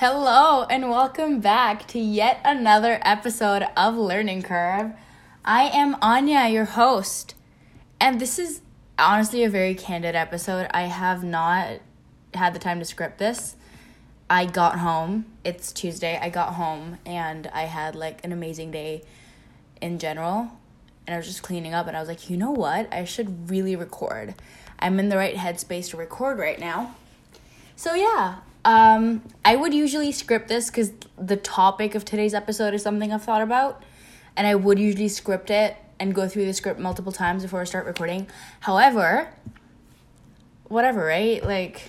Hello, and welcome back to yet another episode of Learning Curve. I am Anya, your host, and this is honestly a very candid episode. I have not had the time to script this. I got home, it's Tuesday, I got home, and I had like an amazing day in general. And I was just cleaning up, and I was like, you know what? I should really record. I'm in the right headspace to record right now. So, yeah, um, I would usually script this because the topic of today's episode is something I've thought about, and I would usually script it and go through the script multiple times before I start recording. However, whatever, right? Like,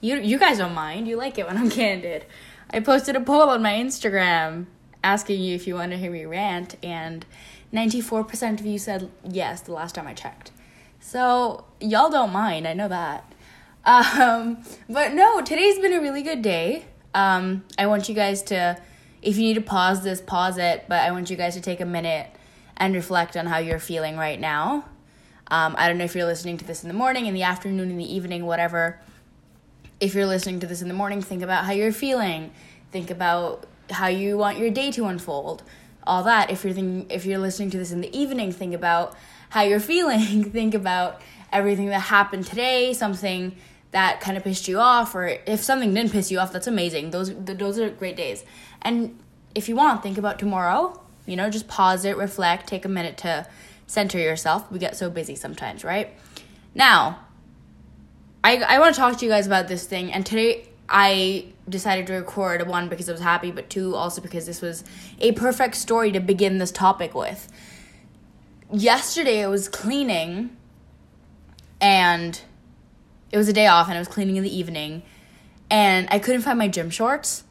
you you guys don't mind. You like it when I'm candid. I posted a poll on my Instagram asking you if you want to hear me rant, and 94% of you said yes the last time I checked. So, y'all don't mind. I know that. Um, but no, today's been a really good day. Um, I want you guys to, if you need to pause this, pause it, but I want you guys to take a minute and reflect on how you're feeling right now. Um, I don't know if you're listening to this in the morning, in the afternoon, in the evening, whatever. If you're listening to this in the morning, think about how you're feeling. Think about how you want your day to unfold. All that. If you're thinking, if you're listening to this in the evening, think about how you're feeling. think about everything that happened today, something that kind of pissed you off or if something didn't piss you off that's amazing. Those those are great days. And if you want think about tomorrow. You know just pause it reflect take a minute to center yourself. We get so busy sometimes right? Now i i want to talk to you guys about this thing and today i decided to record one because i was happy but two also because this was a perfect story to begin this topic with. Yesterday i was cleaning and it was a day off and I was cleaning in the evening and I couldn't find my gym shorts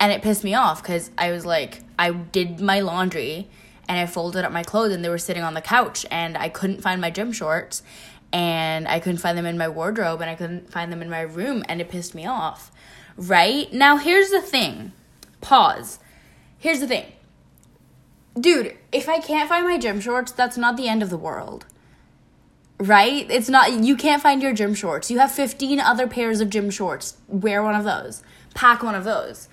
and it pissed me off because I was like, I did my laundry and I folded up my clothes and they were sitting on the couch and I couldn't find my gym shorts and I couldn't find them in my wardrobe and I couldn't find them in my room and it pissed me off. Right? Now, here's the thing. Pause. Here's the thing. Dude, if I can't find my gym shorts, that's not the end of the world right? It's not, you can't find your gym shorts. You have 15 other pairs of gym shorts. Wear one of those, pack one of those.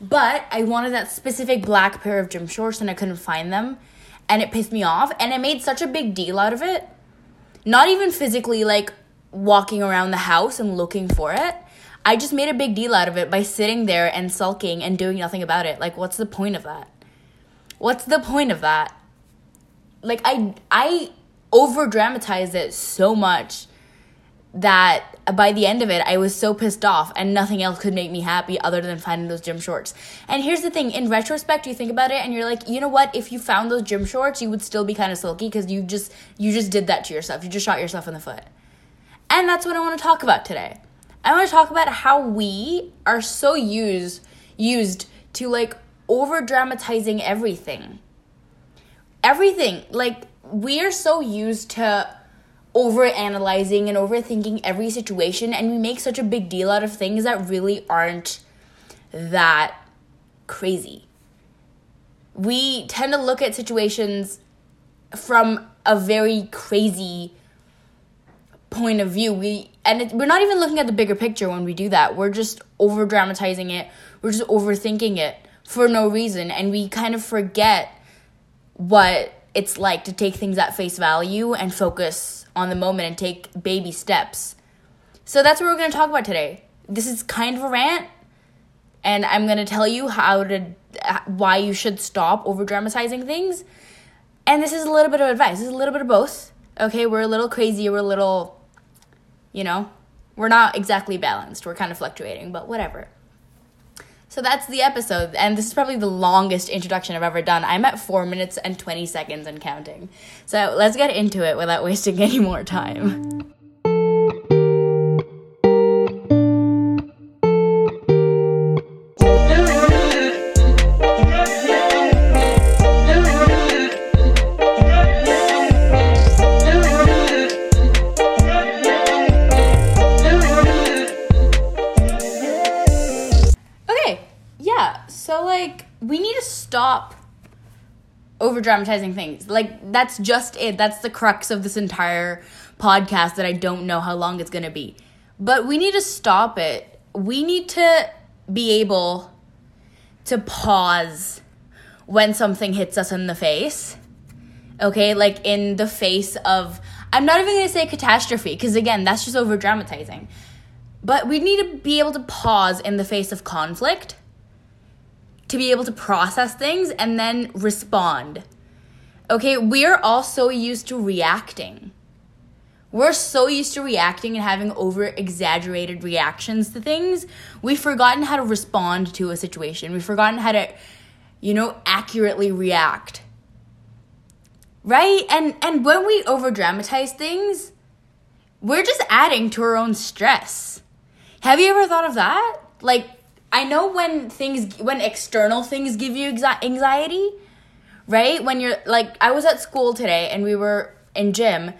But I wanted that specific black pair of gym shorts and I couldn't find them. And it pissed me off. And I made such a big deal out of it. Not even physically like walking around the house and looking for it. I just made a big deal out of it by sitting there and sulking and doing nothing about it. Like, what's the point of that? What's the point of that? Like, I, I over dramatized it so much that by the end of it, I was so pissed off, and nothing else could make me happy other than finding those gym shorts. And here's the thing: in retrospect, you think about it, and you're like, you know what? If you found those gym shorts, you would still be kind of sulky because you just you just did that to yourself. You just shot yourself in the foot. And that's what I want to talk about today. I want to talk about how we are so used used to like over dramatizing everything. Everything like we are so used to over analyzing and overthinking every situation and we make such a big deal out of things that really aren't that crazy. We tend to look at situations from a very crazy point of view. We and it, we're not even looking at the bigger picture when we do that. We're just over dramatizing it. We're just overthinking it for no reason and we kind of forget what it's like to take things at face value and focus on the moment and take baby steps. So that's what we're going to talk about today. This is kind of a rant, and I'm going to tell you how to why you should stop over dramatizing things. And this is a little bit of advice. This is a little bit of both. Okay, we're a little crazy, we're a little you know, we're not exactly balanced. We're kind of fluctuating, but whatever. So that's the episode, and this is probably the longest introduction I've ever done. I'm at 4 minutes and 20 seconds and counting. So let's get into it without wasting any more time. Stop over dramatizing things. Like that's just it. That's the crux of this entire podcast that I don't know how long it's going to be. But we need to stop it. We need to be able to pause when something hits us in the face. Okay, like in the face of, I'm not even gonna say catastrophe, because again, that's just over dramatizing. But we need to be able to pause in the face of conflict to be able to process things and then respond. Okay, we're all so used to reacting. We're so used to reacting and having over exaggerated reactions to things. We've forgotten how to respond to a situation. We've forgotten how to, you know, accurately react. Right? And and when we over dramatize things, we're just adding to our own stress. Have you ever thought of that? Like I know when things when external things give you anxiety, right? When you're like I was at school today and we were in gym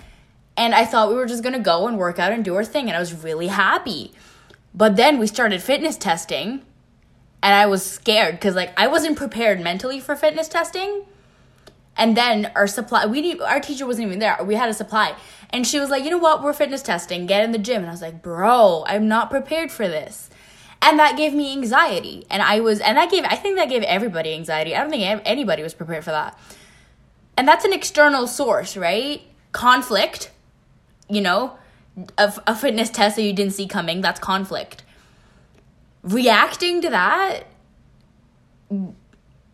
and I thought we were just gonna go and work out and do our thing, and I was really happy. But then we started fitness testing, and I was scared because like I wasn't prepared mentally for fitness testing. And then our supply, we need our teacher wasn't even there. We had a supply, and she was like, "You know what? We're fitness testing. Get in the gym." And I was like, "Bro, I'm not prepared for this." And that gave me anxiety, and I was, and that gave, I think that gave everybody anxiety. I don't think anybody was prepared for that. And that's an external source, right? Conflict you know, a, a fitness test that you didn't see coming, that's conflict. Reacting to that,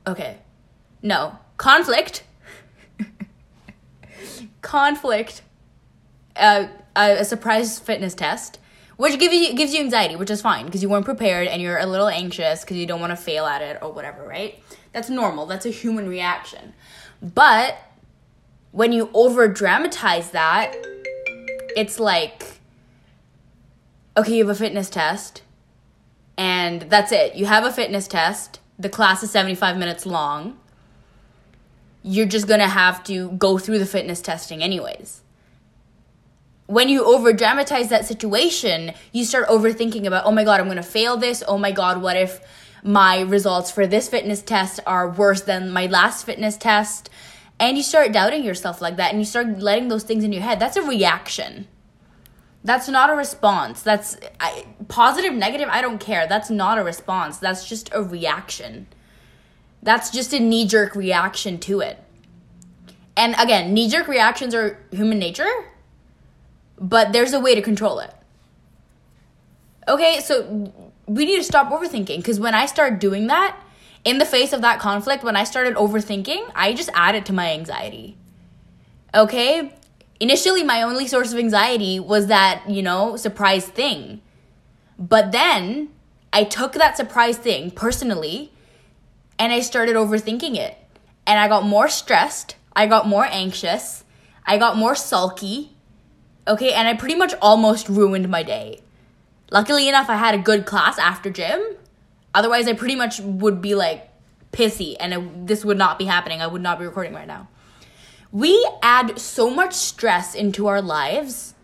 okay, no, conflict, conflict, uh, a, a surprise fitness test, which gives you gives you anxiety, which is fine because you weren't prepared and you're a little anxious because you don't want to fail at it or whatever, right? That's normal. That's a human reaction. But when you over dramatize that, it's like okay, you have a fitness test and that's it. You have a fitness test. The class is 75 minutes long. You're just going to have to go through the fitness testing anyways. When you over dramatize that situation, you start overthinking about, oh my God, I'm going to fail this. Oh my God, what if my results for this fitness test are worse than my last fitness test? and you start doubting yourself like that and you start letting those things in your head. That's a reaction. That's not a response. That's I, positive negative i don't care. That's not a response. That's just a reaction. That's just a knee jerk reaction to it. And again knee jerk reactions are human nature but there's a way to control it okay so we need to stop overthinking because when i start doing that in the face of that conflict, when I started overthinking, I just added to my anxiety. Okay? Initially, my only source of anxiety was that, you know, surprise thing. But then I took that surprise thing personally and I started overthinking it. And I got more stressed. I got more anxious. I got more sulky. Okay, and I pretty much almost ruined my day. Luckily enough, I had a good class after gym, Otherwise, I pretty much would be like pissy and it, this would not be happening. I would not be recording right now. We add so much stress into our lives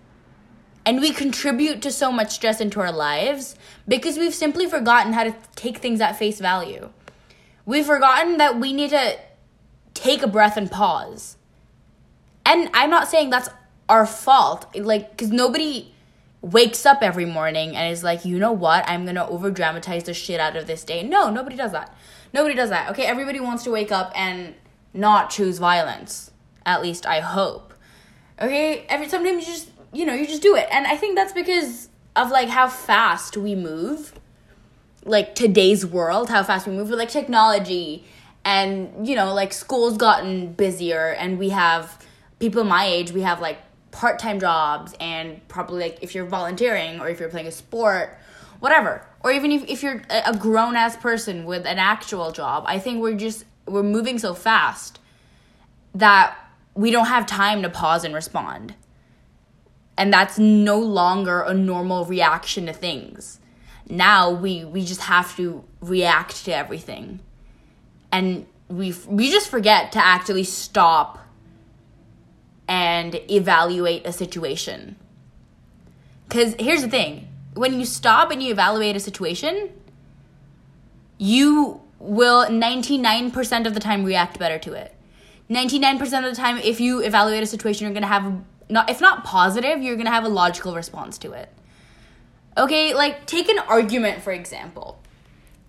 and we contribute to so much stress into our lives because we've simply forgotten how to take things at face value. We've forgotten that we need to take a breath and pause. And I'm not saying that's our fault, like, because nobody wakes up every morning and is like, you know what, I'm gonna over dramatize the shit out of this day. No, nobody does that. Nobody does that. Okay, everybody wants to wake up and not choose violence. At least I hope. Okay, every sometimes you just you know you just do it, and I think that's because of like how fast we move, like today's world, how fast we move with like technology, and you know like school's gotten busier, and we have people my age, we have like part-time jobs and probably like if you're volunteering or if you're playing a sport whatever. Or even if, if you're a grown-ass person with an actual job i think we're just we're moving so fast that we don't have time to pause and respond. And that's no longer a normal reaction to things. Now we we just have to react to everything. And we we just forget to actually stop and evaluate a situation. Because here's the thing when you stop and you evaluate a situation, you will 99% of the time react better to it. 99% of the time, if you evaluate a situation, you're going to have, not if not positive, you're going to have a logical response to it. Okay, like take an argument for example.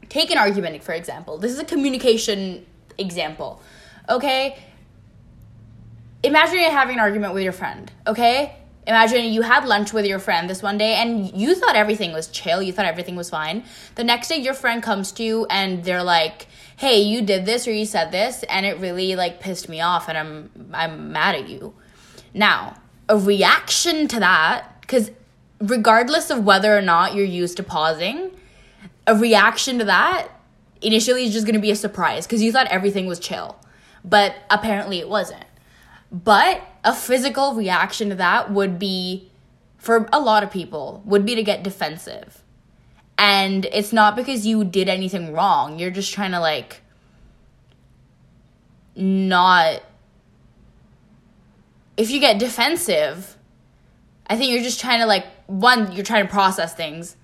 take an argument for example. This is a communication example. Okay? Imagine you're having an argument with your friend, okay? Imagine you had lunch with your friend this one day and you thought everything was chill, you thought everything was fine. The next day your friend comes to you and they're like, "Hey, you did this or you said this and it really like pissed me off and I'm I'm mad at you." Now, a reaction to that cuz regardless of whether or not you're used to pausing, a reaction to that initially is just going to be a surprise cuz you thought everything was chill. But apparently it wasn't. But a physical reaction to that would be, for a lot of people, would be to get defensive. And it's not because you did anything wrong. You're just trying to, like, not. If you get defensive, I think you're just trying to, like, one, you're trying to process things.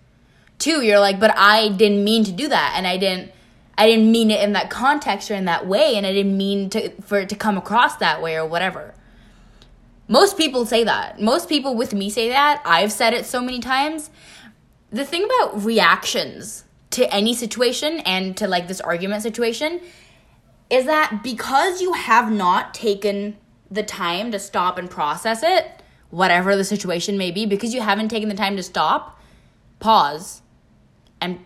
Two, you're like, but I didn't mean to do that. And I didn't I didn't mean it in that context or in that way, and I didn't mean to for it to come across that way or whatever. Most people say that. Most people with me say that. I've said it so many times. The thing about reactions to any situation and to like this argument situation is that because you have not taken the time to stop and process it, whatever the situation may be, because you haven't taken the time to stop, pause, and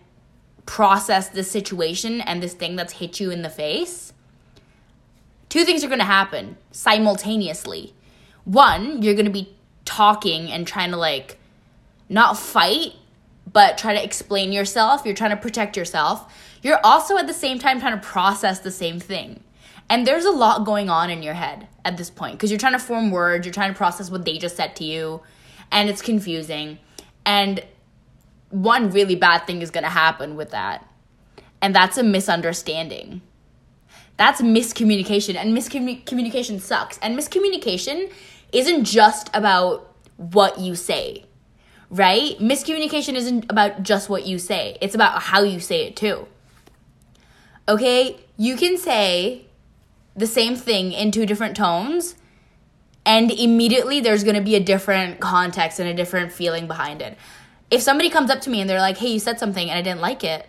process this situation and this thing that's hit you in the face, two things are going to happen simultaneously. One, you're going to be talking and trying to like not fight, but try to explain yourself. You're trying to protect yourself. You're also at the same time trying to process the same thing. And there's a lot going on in your head at this point because you're trying to form words, you're trying to process what they just said to you, and it's confusing. And one really bad thing is going to happen with that. And that's a misunderstanding. That's miscommunication. And miscommunication sucks. And miscommunication isn't just about what you say, right? Miscommunication isn't about just what you say, it's about how you say it too. Okay? You can say the same thing in two different tones, and immediately there's gonna be a different context and a different feeling behind it if somebody comes up to me and they're like, "Hey, you said something and I didn't like it."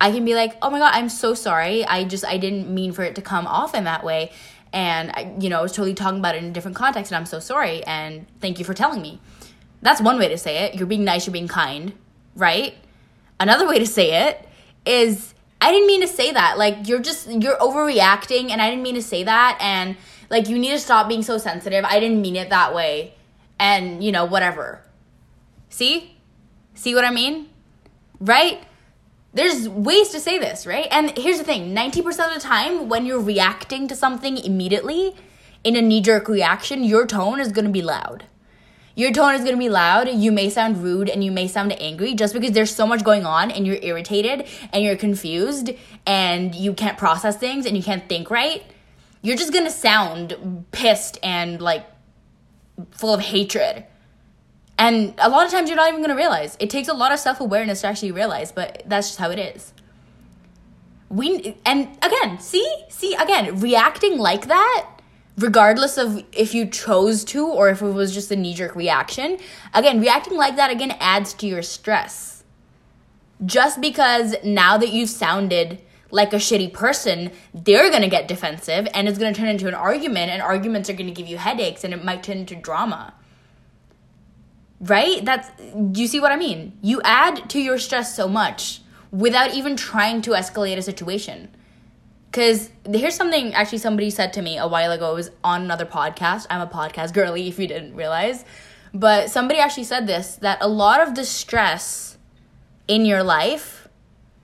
I can be like, "Oh my god, I'm so sorry. I just I didn't mean for it to come off in that way." And I, you know, I was totally talking about it in a different context and I'm so sorry and thank you for telling me. That's one way to say it. You're being nice, you're being kind, right? Another way to say it is I didn't mean to say that. Like you're just you're overreacting and I didn't mean to say that and like you need to stop being so sensitive. I didn't mean it that way. And, you know, whatever. See? See what I mean? Right? There's ways to say this, right? And here's the thing 90% of the time, when you're reacting to something immediately in a knee jerk reaction, your tone is gonna be loud. Your tone is gonna be loud. You may sound rude and you may sound angry just because there's so much going on and you're irritated and you're confused and you can't process things and you can't think right. You're just gonna sound pissed and like full of hatred and a lot of times you're not even going to realize. It takes a lot of self awareness to actually realize, but that's just how it is. We and again, see, see again, reacting like that, regardless of if you chose to or if it was just a knee jerk reaction. Again, reacting like that again adds to your stress. Just because now that you've sounded like a shitty person, they're gonna get defensive and it's gonna turn into an argument, and arguments are gonna give you headaches and it might turn into drama right? That's you see what I mean? You add to your stress so much without even trying to escalate a situation. Cause here's something actually somebody said to me a while ago. It was on another podcast. I'm a podcast girly if you didn't realize. But somebody actually said this that a lot of the stress in your life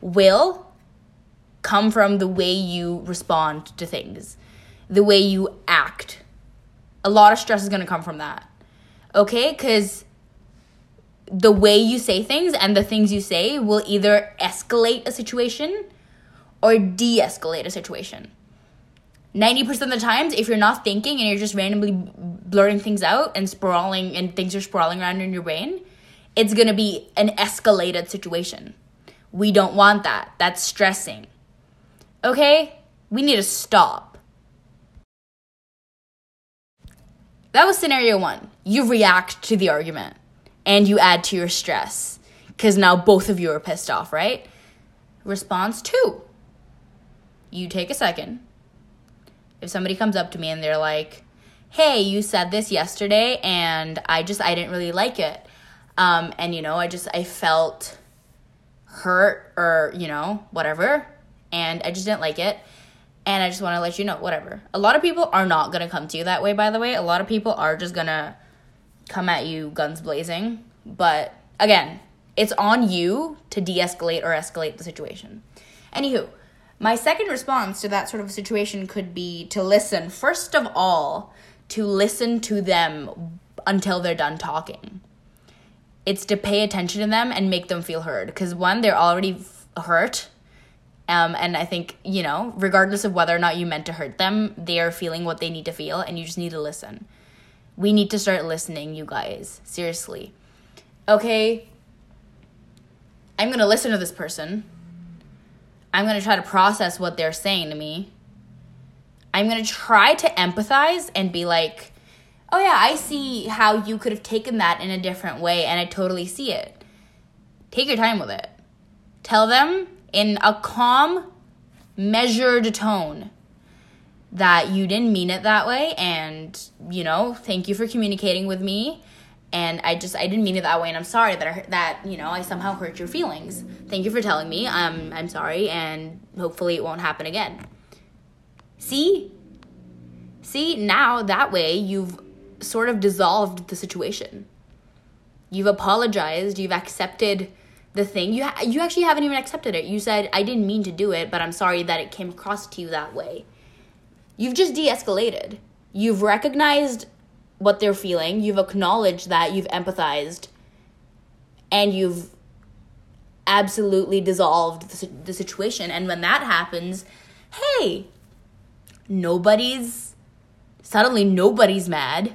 will come from the way you respond to things, the way you act. A lot of stress is going to come from that. Okay? Cuz the way you say things and the things you say will either escalate a situation or de escalate a situation. 90% of the times, if you're not thinking and you're just randomly blurting things out and sprawling and things are sprawling around in your brain, it's gonna be an escalated situation. We don't want that. That's stressing. Okay? We need to stop. That was scenario one. You react to the argument and you add to your stress because now both of you are pissed off, right? Response two you take a second. If somebody comes up to me and they're like, hey, you said this yesterday and I just, I didn't really like it. Um, and, you know, I just, I felt hurt or, you know, whatever. And I just didn't like it. And I just want to let you know, whatever. A lot of people are not going to come to you that way, by the way. A lot of people are just going to come at you guns blazing. But again, it's on you to de escalate or escalate the situation. Anywho, my second response to that sort of situation could be to listen, first of all, to listen to them until they're done talking. It's to pay attention to them and make them feel heard. Because one, they're already hurt. Um, and I think, you know, regardless of whether or not you meant to hurt them, they are feeling what they need to feel, and you just need to listen. We need to start listening, you guys. Seriously. Okay, I'm gonna listen to this person. I'm going to try to process what they're saying to me. I'm going to try to empathize and be like, oh, yeah, I see how you could have taken that in a different way, and I totally see it. Take your time with it. Tell them in a calm, measured tone that you didn't mean it that way, and, you know, thank you for communicating with me and I just I didn't mean it that way, and I'm sorry that I, that you know I somehow hurt your feelings. Thank you for telling me. Um, I'm sorry, and hopefully it won't happen again. See, see now that way you've sort of dissolved the situation. You've apologized. You've accepted the thing. You ha- you actually haven't even accepted it. You said I didn't mean to do it, but I'm sorry that it came across to you that way. You've just de-escalated. You've recognized what they're feeling, you've acknowledged that, you've empathized, and you've absolutely dissolved the, the situation. And when that happens, hey, nobody's suddenly nobody's mad.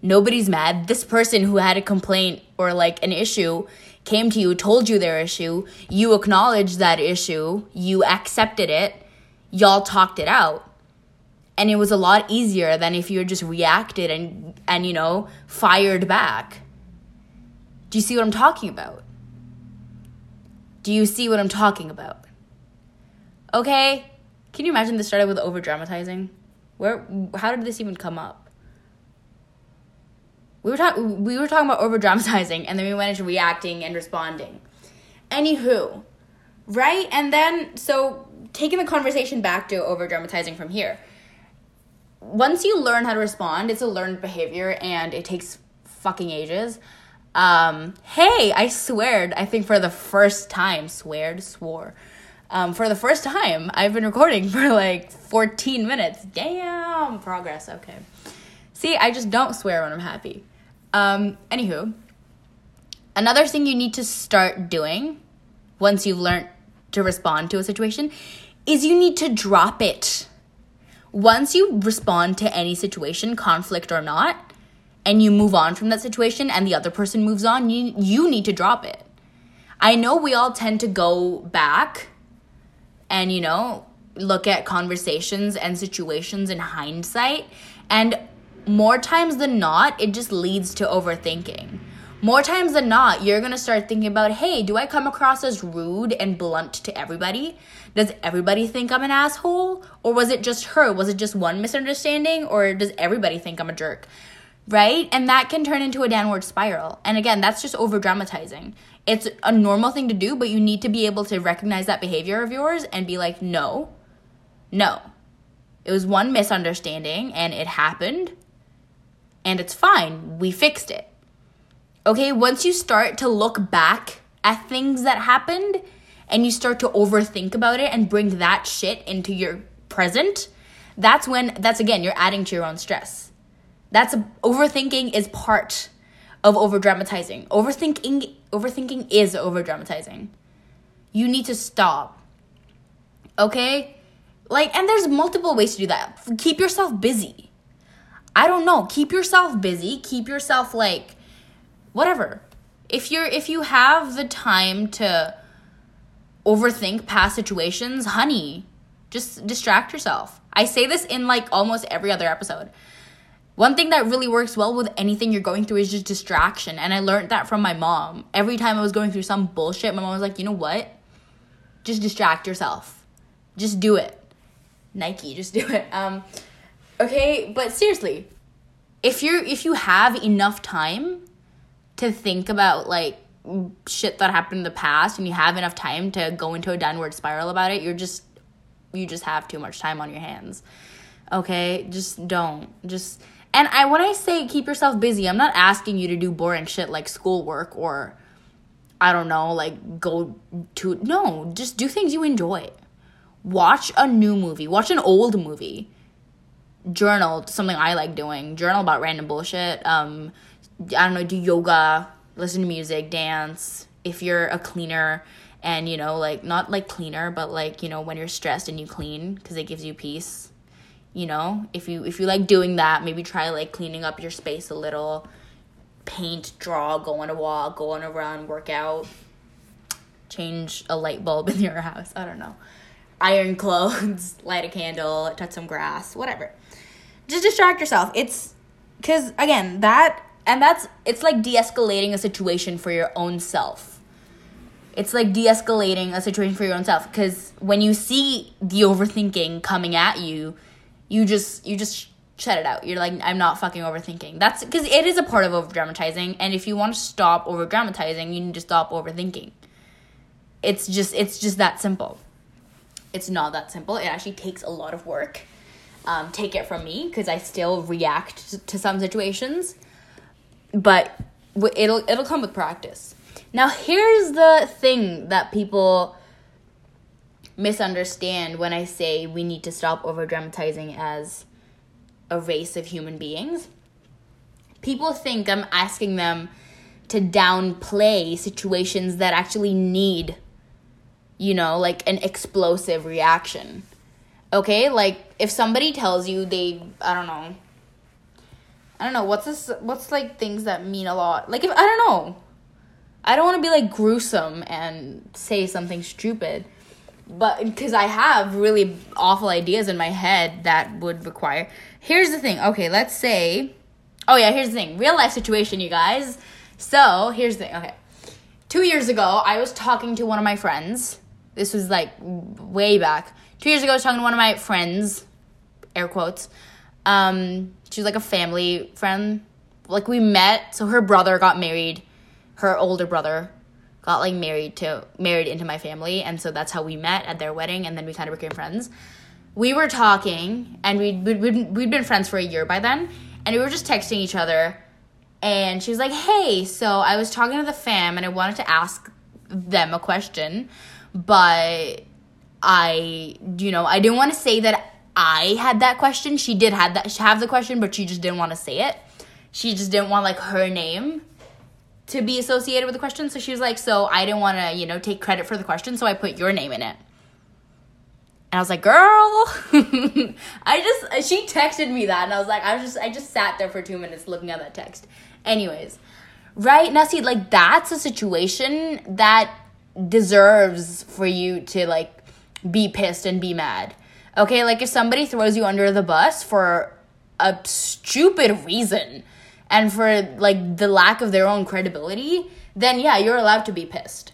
Nobody's mad. This person who had a complaint or like an issue came to you, told you their issue, you acknowledged that issue, you accepted it, y'all talked it out and it was a lot easier than if you just reacted and and you know fired back. Do you see what i'm talking about? Do you see what i'm talking about? Okay can you imagine this started with over dramatizing where how did this even come up? We were talking we were talking about over dramatizing and then we went into reacting and responding. Anywho right? And then so taking the conversation back to over dramatizing from here once you learn how to respond, it's a learned behavior and it takes fucking ages. Um, hey, I sweared, I think for the first time, sweared, swore. Um, for the first time, I've been recording for like 14 minutes. Damn, progress, okay. See, I just don't swear when I'm happy. Um, anywho, another thing you need to start doing once you've learned to respond to a situation is you need to drop it once you respond to any situation, conflict or not, and you move on from that situation and the other person moves on, you, you need to drop it. I know we all tend to go back and, you know, look at conversations and situations in hindsight. And more times than not, it just leads to overthinking. More times than not, you're gonna start thinking about, hey, do I come across as rude and blunt to everybody? Does everybody think I'm an asshole? Or was it just her? Was it just one misunderstanding? Or does everybody think I'm a jerk? Right? And that can turn into a downward spiral. And again, that's just over dramatizing. It's a normal thing to do, but you need to be able to recognize that behavior of yours and be like, no, no. It was one misunderstanding and it happened and it's fine. We fixed it. Okay, once you start to look back at things that happened and you start to overthink about it and bring that shit into your present, that's when that's again you're adding to your own stress. That's overthinking is part of over dramatizing. Overthinking overthinking is over dramatizing. You need to stop. Okay? Like and there's multiple ways to do that. Keep yourself busy. I don't know, keep yourself busy, keep yourself like whatever. If you're if you have the time to overthink past situations, honey, just distract yourself. I say this in like almost every other episode. One thing that really works well with anything you're going through is just distraction. And I learned that from my mom. Every time I was going through some bullshit, my mom was like, you know what? just distract yourself. Just do it. Nike, just do it. Um okay, but seriously, if you're if you have enough time to think about like shit that happened in the past and you have enough time to go into a downward spiral about it, you're just you just have too much time on your hands. Okay? Just don't. Just and I when I say keep yourself busy, I'm not asking you to do boring shit like schoolwork or I don't know, like go to no, just do things you enjoy. Watch a new movie, watch an old movie. Journal, something I like doing. Journal about random bullshit. Um I don't know, do yoga, listen to music, dance. If you're a cleaner and you know, like not like cleaner, but like, you know, when you're stressed and you clean because it gives you peace. You know, if you if you like doing that, maybe try like cleaning up your space a little paint, draw, go on a walk, go on a run, work out, change a light bulb in your house. I don't know. Iron clothes, light a candle, touch some grass, whatever. Just distract yourself. It's because, again, that, and that's, it's like de escalating a situation for your own self. It's like de escalating a situation for your own self because when you see the overthinking coming at you, you just, you just shut it out. You're like, I'm not fucking overthinking. That's because it is a part of over dramatizing. And if you want to stop over dramatizing, you need to stop overthinking. It's just, it's just that simple. It's not that simple. It actually takes a lot of work. Um, take it from me because I still react to some situations, but it'll it'll come with practice. Now here's the thing that people misunderstand when I say we need to stop over dramatizing as a race of human beings. People think I'm asking them to downplay situations that actually need, you know, like an explosive reaction. Okay? Like if somebody tells you they, I don't know, I don't know, what's this, what's like things that mean a lot? Like if, I don't know. I don't want to be like gruesome and say something stupid but because I have really awful ideas in my head that would require. Here's the thing. Okay, let's say. Oh yeah, here's the thing. Real life situation, you guys. So here's the thing. Okay, two years ago, I was talking to one of my friends. This was like way back. Two years ago, I was talking to one of my friends, air quotes. Um, she was like a family friend. Like we met. So her brother got married. Her older brother got like married to married into my family and so that's how we met at their wedding and then we kind of became friends we were talking and we'd, we'd, we'd, we'd been friends for a year by then and we were just texting each other and she was like hey so i was talking to the fam and i wanted to ask them a question but i you know i didn't want to say that i had that question she did had that have the question but she just didn't want to say it she just didn't want like her name to be associated with the question. So she was like, so I didn't want to, you know, take credit for the question, so I put your name in it. And I was like, girl, I just, she texted me that, and I was like, I was just, I just sat there for two minutes looking at that text. Anyways, right now, see, like, that's a situation that deserves for you to, like, be pissed and be mad. Okay, like, if somebody throws you under the bus for a stupid reason, and for like the lack of their own credibility, then yeah, you're allowed to be pissed.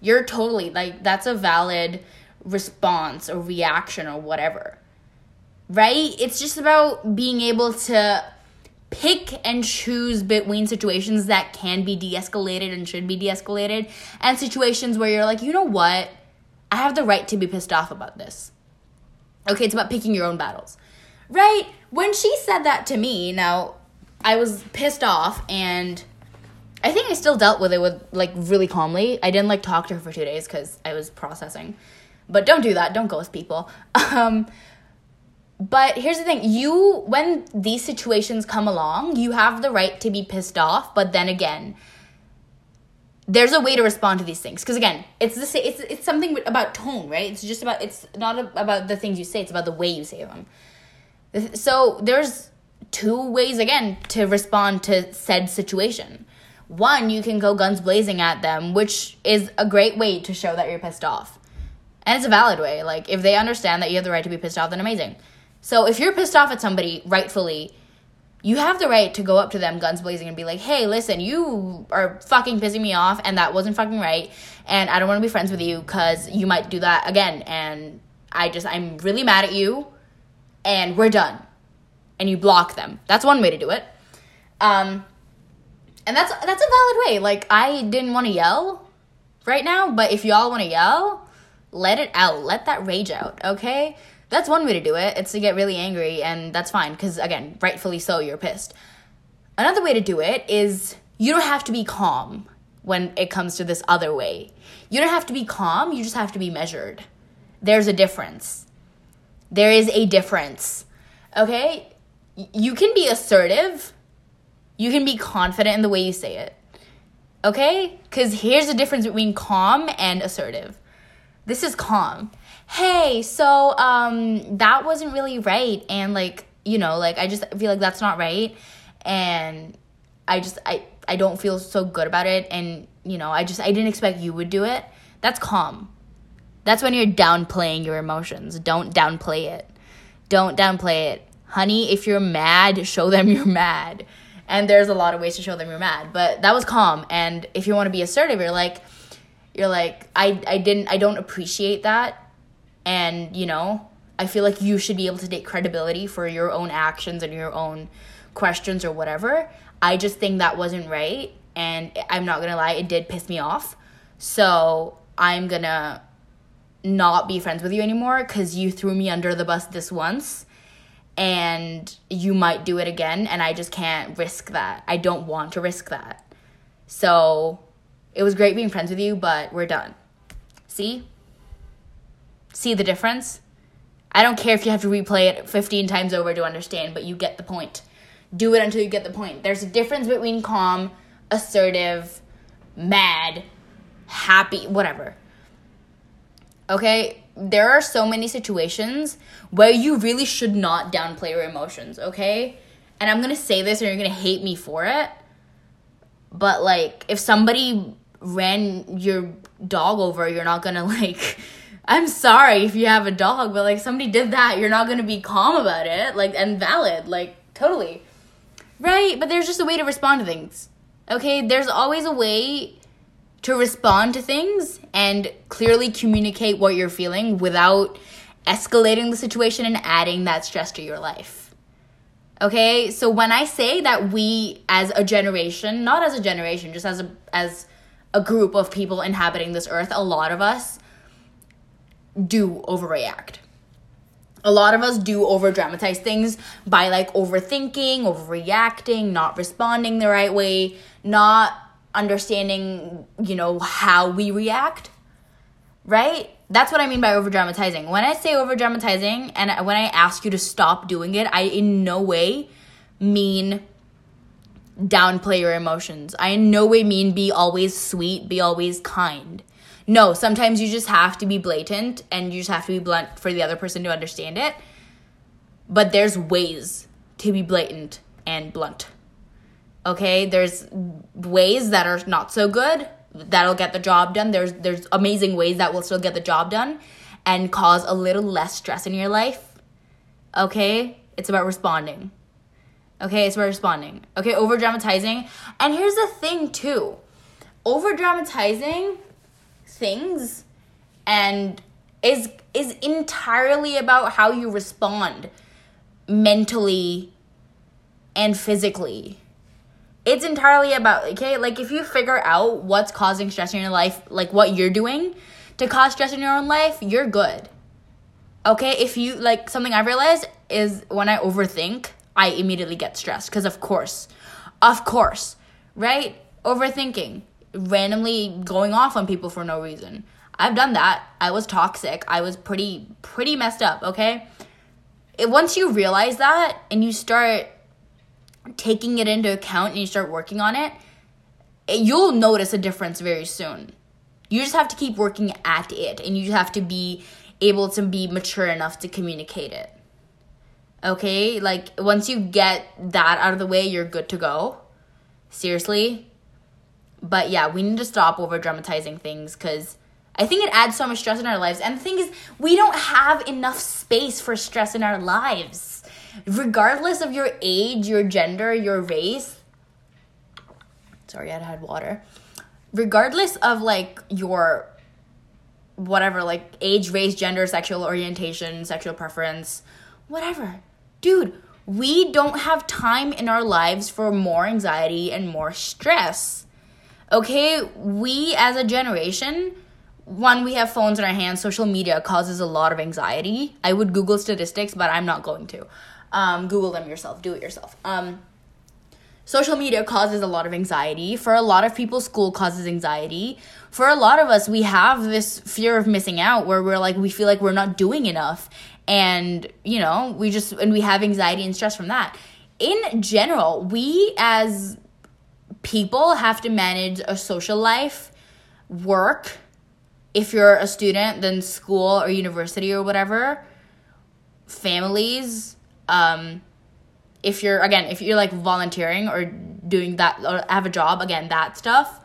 You're totally like that's a valid response or reaction or whatever. Right? It's just about being able to pick and choose between situations that can be de-escalated and should be de-escalated and situations where you're like, "You know what? I have the right to be pissed off about this." Okay, it's about picking your own battles. Right? When she said that to me, now I was pissed off and I think I still dealt with it with like really calmly. I didn't like talk to her for two days because I was processing. But don't do that. Don't ghost people. Um, but here's the thing: you, when these situations come along, you have the right to be pissed off. But then again, there's a way to respond to these things. Because again, it's the it's it's something about tone, right? It's just about it's not about the things you say. It's about the way you say them. So there's two ways again to respond to said situation. One, you can go guns blazing at them, which is a great way to show that you're pissed off. And it's a valid way. Like, if they understand that you have the right to be pissed off, then amazing. So, if you're pissed off at somebody rightfully, you have the right to go up to them guns blazing and be like, hey, listen, you are fucking pissing me off and that wasn't fucking right. And I don't want to be friends with you because you might do that again. And I just, I'm really mad at you and we're done. And you block them. That's one way to do it. Um, and that's that's a valid way. Like I didn't want to yell right now, but if y'all want to yell, let it out. Let that rage out, okay? That's one way to do it. It's to get really angry and that's fine cuz again, rightfully so, you're pissed. Another way to do it is you don't have to be calm when it comes to this other way. You don't have to be calm, you just have to be measured. There's a difference. There is a difference. Okay? You can be assertive you can be confident in the way you say it. Okay? Because here's the difference between calm and assertive. This is calm. Hey, so um that wasn't really right and like, you know, like I just feel like that's not right and I just I I don't feel so good about it and you know, I just I didn't expect you would do it. That's calm. That's when you're downplaying your emotions. Don't downplay it. Don't downplay it. Honey, if you're mad, show them you're mad and there's a lot of ways to show them you're mad but that was calm and if you want to be assertive you're like you're like i i didn't i don't appreciate that and you know i feel like you should be able to take credibility for your own actions and your own questions or whatever i just think that wasn't right and i'm not gonna lie it did piss me off so i'm gonna not be friends with you anymore because you threw me under the bus this once and you might do it again and I just can't risk that. I don't want to risk that. So it was great being friends with you, but we're done. See? See the difference? I don't care if you have to replay it 15 times over to understand, but you get the point. Do it until you get the point. There's a difference between calm, assertive, mad, happy, whatever. Okay? there are so many situations where you really should not downplay your emotions, okay? And I'm gonna say this and you're gonna hate me for it. But like if somebody ran your dog over, you're not gonna like I'm sorry if you have a dog, but like somebody did that, you're not gonna be calm about it, like and valid, like totally. Right? But there's just a way to respond to things. Okay? There's always a way to respond to things and clearly communicate what you're feeling without escalating the situation and adding that stress to your life. Okay? So when I say that we as a generation, not as a generation, just as a as a group of people inhabiting this earth, a lot of us do overreact. A lot of us do over dramatize things by like overthinking, overreacting, not responding the right way, not understanding, you know, how we react, right? That's what I mean by over dramatizing. When I say over dramatizing and when I ask you to stop doing it, I in no way mean downplay your emotions. I in no way mean be always sweet, be always kind. No, sometimes you just have to be blatant and you just have to be blunt for the other person to understand it. But there's ways to be blatant and blunt. Okay, there's ways that are not so good that'll get the job done. There's there's amazing ways that will still get the job done and cause a little less stress in your life. Okay? It's about responding. Okay, it's about responding. Okay, over dramatizing. And here's the thing too. Over dramatizing things and is is entirely about how you respond mentally and physically. It's entirely about okay like if you figure out what's causing stress in your life like what you're doing to cause stress in your own life you're good. Okay if you like something i realized is when i overthink i immediately get stressed because of course. Of course right? Overthinking randomly going off on people for no reason i've done that i was toxic i was pretty pretty messed up okay once you realize that and you start taking it into account and you start working on it, it, you'll notice a difference very soon. You just have to keep working at it and you just have to be able to be mature enough to communicate it. Okay? Like once you get that out of the way, you're good to go. Seriously. But yeah, we need to stop over dramatizing things cuz I think it adds so much stress in our lives. And the thing is, we don't have enough space for stress in our lives regardless of your age, your gender, your race. Sorry, I had water. Regardless of like your whatever, like age, race, gender, sexual orientation, sexual preference, whatever. Dude, we don't have time in our lives for more anxiety and more stress. Okay, we as a generation, one, we have phones in our hands. Social media causes a lot of anxiety. I would Google statistics, but I'm not going to. Um, Google them yourself, do it yourself. Um, social media causes a lot of anxiety. For a lot of people, school causes anxiety. For a lot of us, we have this fear of missing out where we're like, we feel like we're not doing enough and you know we just and we have anxiety and stress from that in general we as people have to manage a social life work if you're a student then school or university or whatever families um if you're again if you're like volunteering or doing that or have a job again that stuff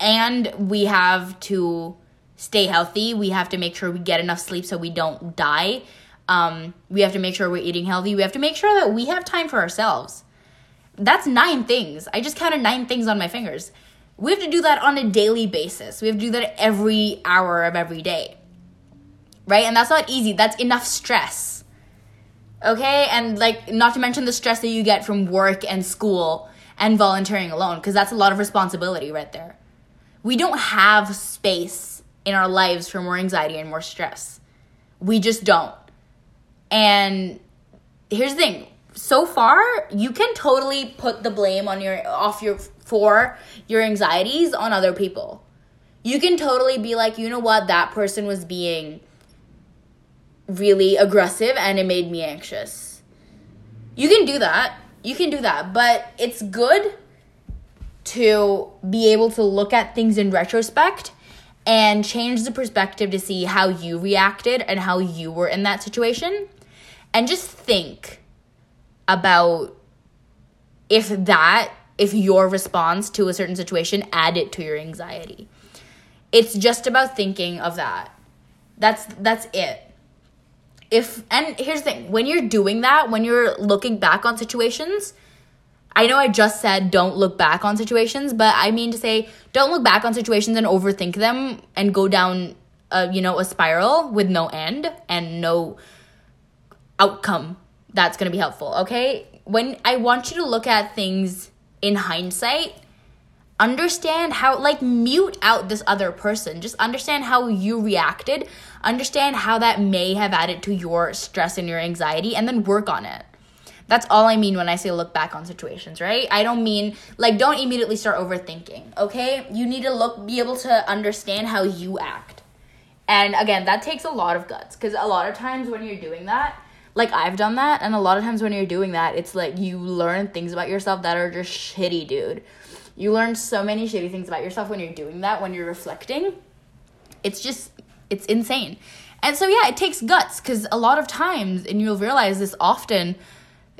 and we have to stay healthy. We have to make sure we get enough sleep so we don't die. Um, we have to make sure we're eating healthy. We have to make sure that we have time for ourselves. That's nine things. I just counted nine things on my fingers. We have to do that on a daily basis. We have to do that every hour of every day. Right? And that's not easy. That's enough stress. Okay? And like not to mention the stress that you get from work and school and volunteering alone because that's a lot of responsibility right there. We don't have space in our lives for more anxiety and more stress. We just don't. And here's the thing so far you can totally put the blame on your off your for your anxieties on other people. You can totally be like you know what? That person was being really aggressive and it made me anxious. You can do that. You can do that. But it's good to be able to look at things in retrospect and change the perspective to see how you reacted and how you were in that situation. And just think about if that if your response to a certain situation added to your anxiety. It's just about thinking of that. That's that's it. If and here's the thing when you're doing that when you're looking back on situations I know I just said don't look back on situations, but I mean to say don't look back on situations and overthink them and go down a, you know, a spiral with no end and no outcome that's going to be helpful, okay? When I want you to look at things in hindsight, understand how like mute out this other person. Just understand how you reacted, understand how that may have added to your stress and your anxiety and then work on it. That's all I mean when I say look back on situations, right? I don't mean like don't immediately start overthinking, okay? You need to look be able to understand how you act. And again, that takes a lot of guts cuz a lot of times when you're doing that, like I've done that and a lot of times when you're doing that, it's like you learn things about yourself that are just shitty, dude. You learn so many shitty things about yourself when you're doing that, when you're reflecting. It's just it's insane. And so yeah, it takes guts cuz a lot of times and you'll realize this often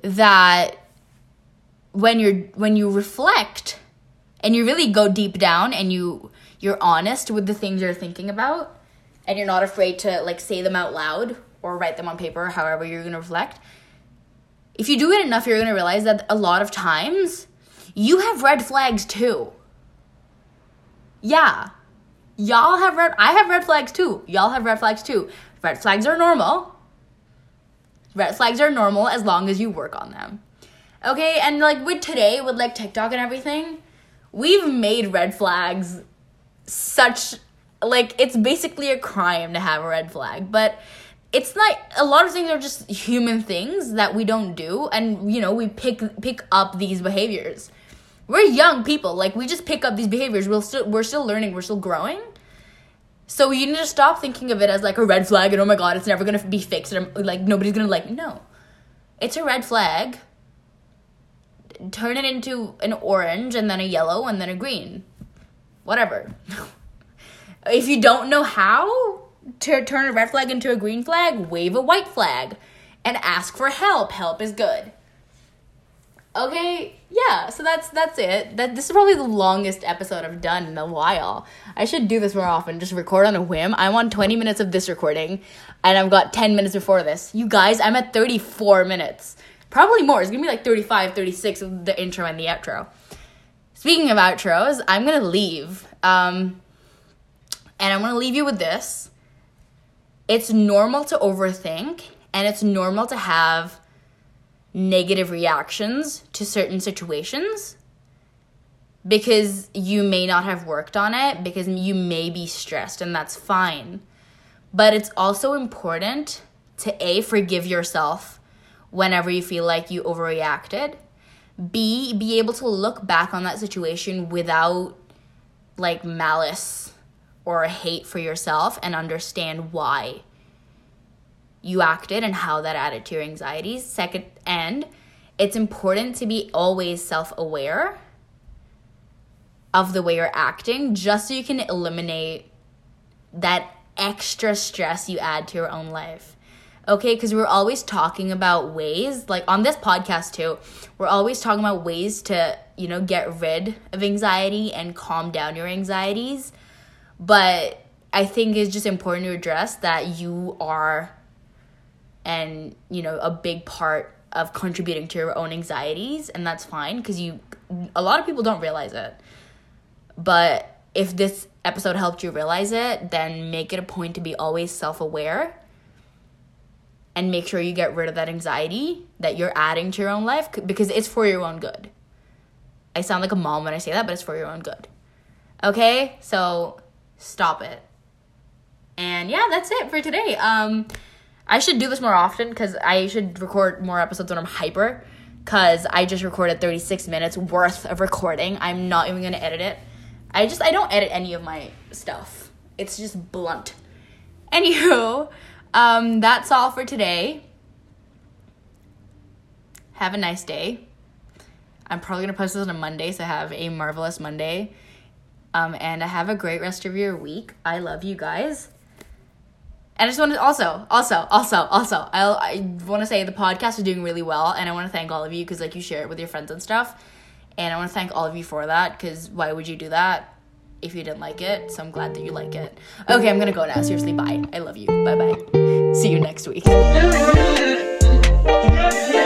that when you're when you reflect and you really go deep down and you you're honest with the things you're thinking about and you're not afraid to like say them out loud or write them on paper however you're going to reflect. If you do it enough you're going to realize that a lot of times you have red flags too. Yeah. Y'all have red i have red flags too. Y'all have red flags too. Red flags are normal. Red flags are normal as long as you work on them. Okay, and like with today, with like TikTok and everything, we've made red flags such like it's basically a crime to have a red flag, but it's not a lot of things are just human things that we don't do and you know, we pick pick up these behaviors. We're young people, like we just pick up these behaviors. We're still we're still learning, we're still growing. So you need to stop thinking of it as like a red flag and oh my god, it's never gonna be fixed and I'm, like nobody's gonna like. No, it's a red flag. Turn it into an orange and then a yellow and then a green, whatever. if you don't know how to turn a red flag into a green flag, wave a white flag and ask for help. Help is good. Okay, yeah, so that's that's it. That this is probably the longest episode I've done in a while. I should do this more often, just record on a whim. I'm on 20 minutes of this recording, and I've got 10 minutes before this. You guys, I'm at 34 minutes. Probably more. It's gonna be like 35, 36 with the intro and the outro. Speaking of outros, I'm gonna leave. Um, and I'm gonna leave you with this. It's normal to overthink, and it's normal to have negative reactions to certain situations because you may not have worked on it, because you may be stressed, and that's fine. But it's also important to A, forgive yourself whenever you feel like you overreacted. B, be able to look back on that situation without like malice or a hate for yourself and understand why you acted and how that added to your anxieties. Second, and it's important to be always self aware of the way you're acting just so you can eliminate that extra stress you add to your own life. Okay, because we're always talking about ways, like on this podcast too, we're always talking about ways to, you know, get rid of anxiety and calm down your anxieties. But I think it's just important to address that you are and you know a big part of contributing to your own anxieties and that's fine because you a lot of people don't realize it. But if this episode helped you realize it then make it a point to be always self-aware and make sure you get rid of that anxiety that you're adding to your own life because it's for your own good. I sound like a mom when i say that but it's for your own good. Okay? So stop it and yeah that's it for today um I should do this more often because I should record more episodes when I'm hyper. Because I just recorded 36 minutes worth of recording. I'm not even gonna edit it. I just I don't edit any of my stuff. It's just blunt. Anywho, um, that's all for today. Have a nice day. I'm probably gonna post this on a Monday, so have a marvelous Monday. Um, and have a great rest of your week. I love you guys. And I just want to also, also, also, also, I'll, I want to say the podcast is doing really well, and I want to thank all of you because like you share it with your friends and stuff, and I want to thank all of you for that because why would you do that if you didn't like it? So I'm glad that you like it. Okay, I'm gonna go now. Seriously, bye. I love you. Bye bye. See you next week.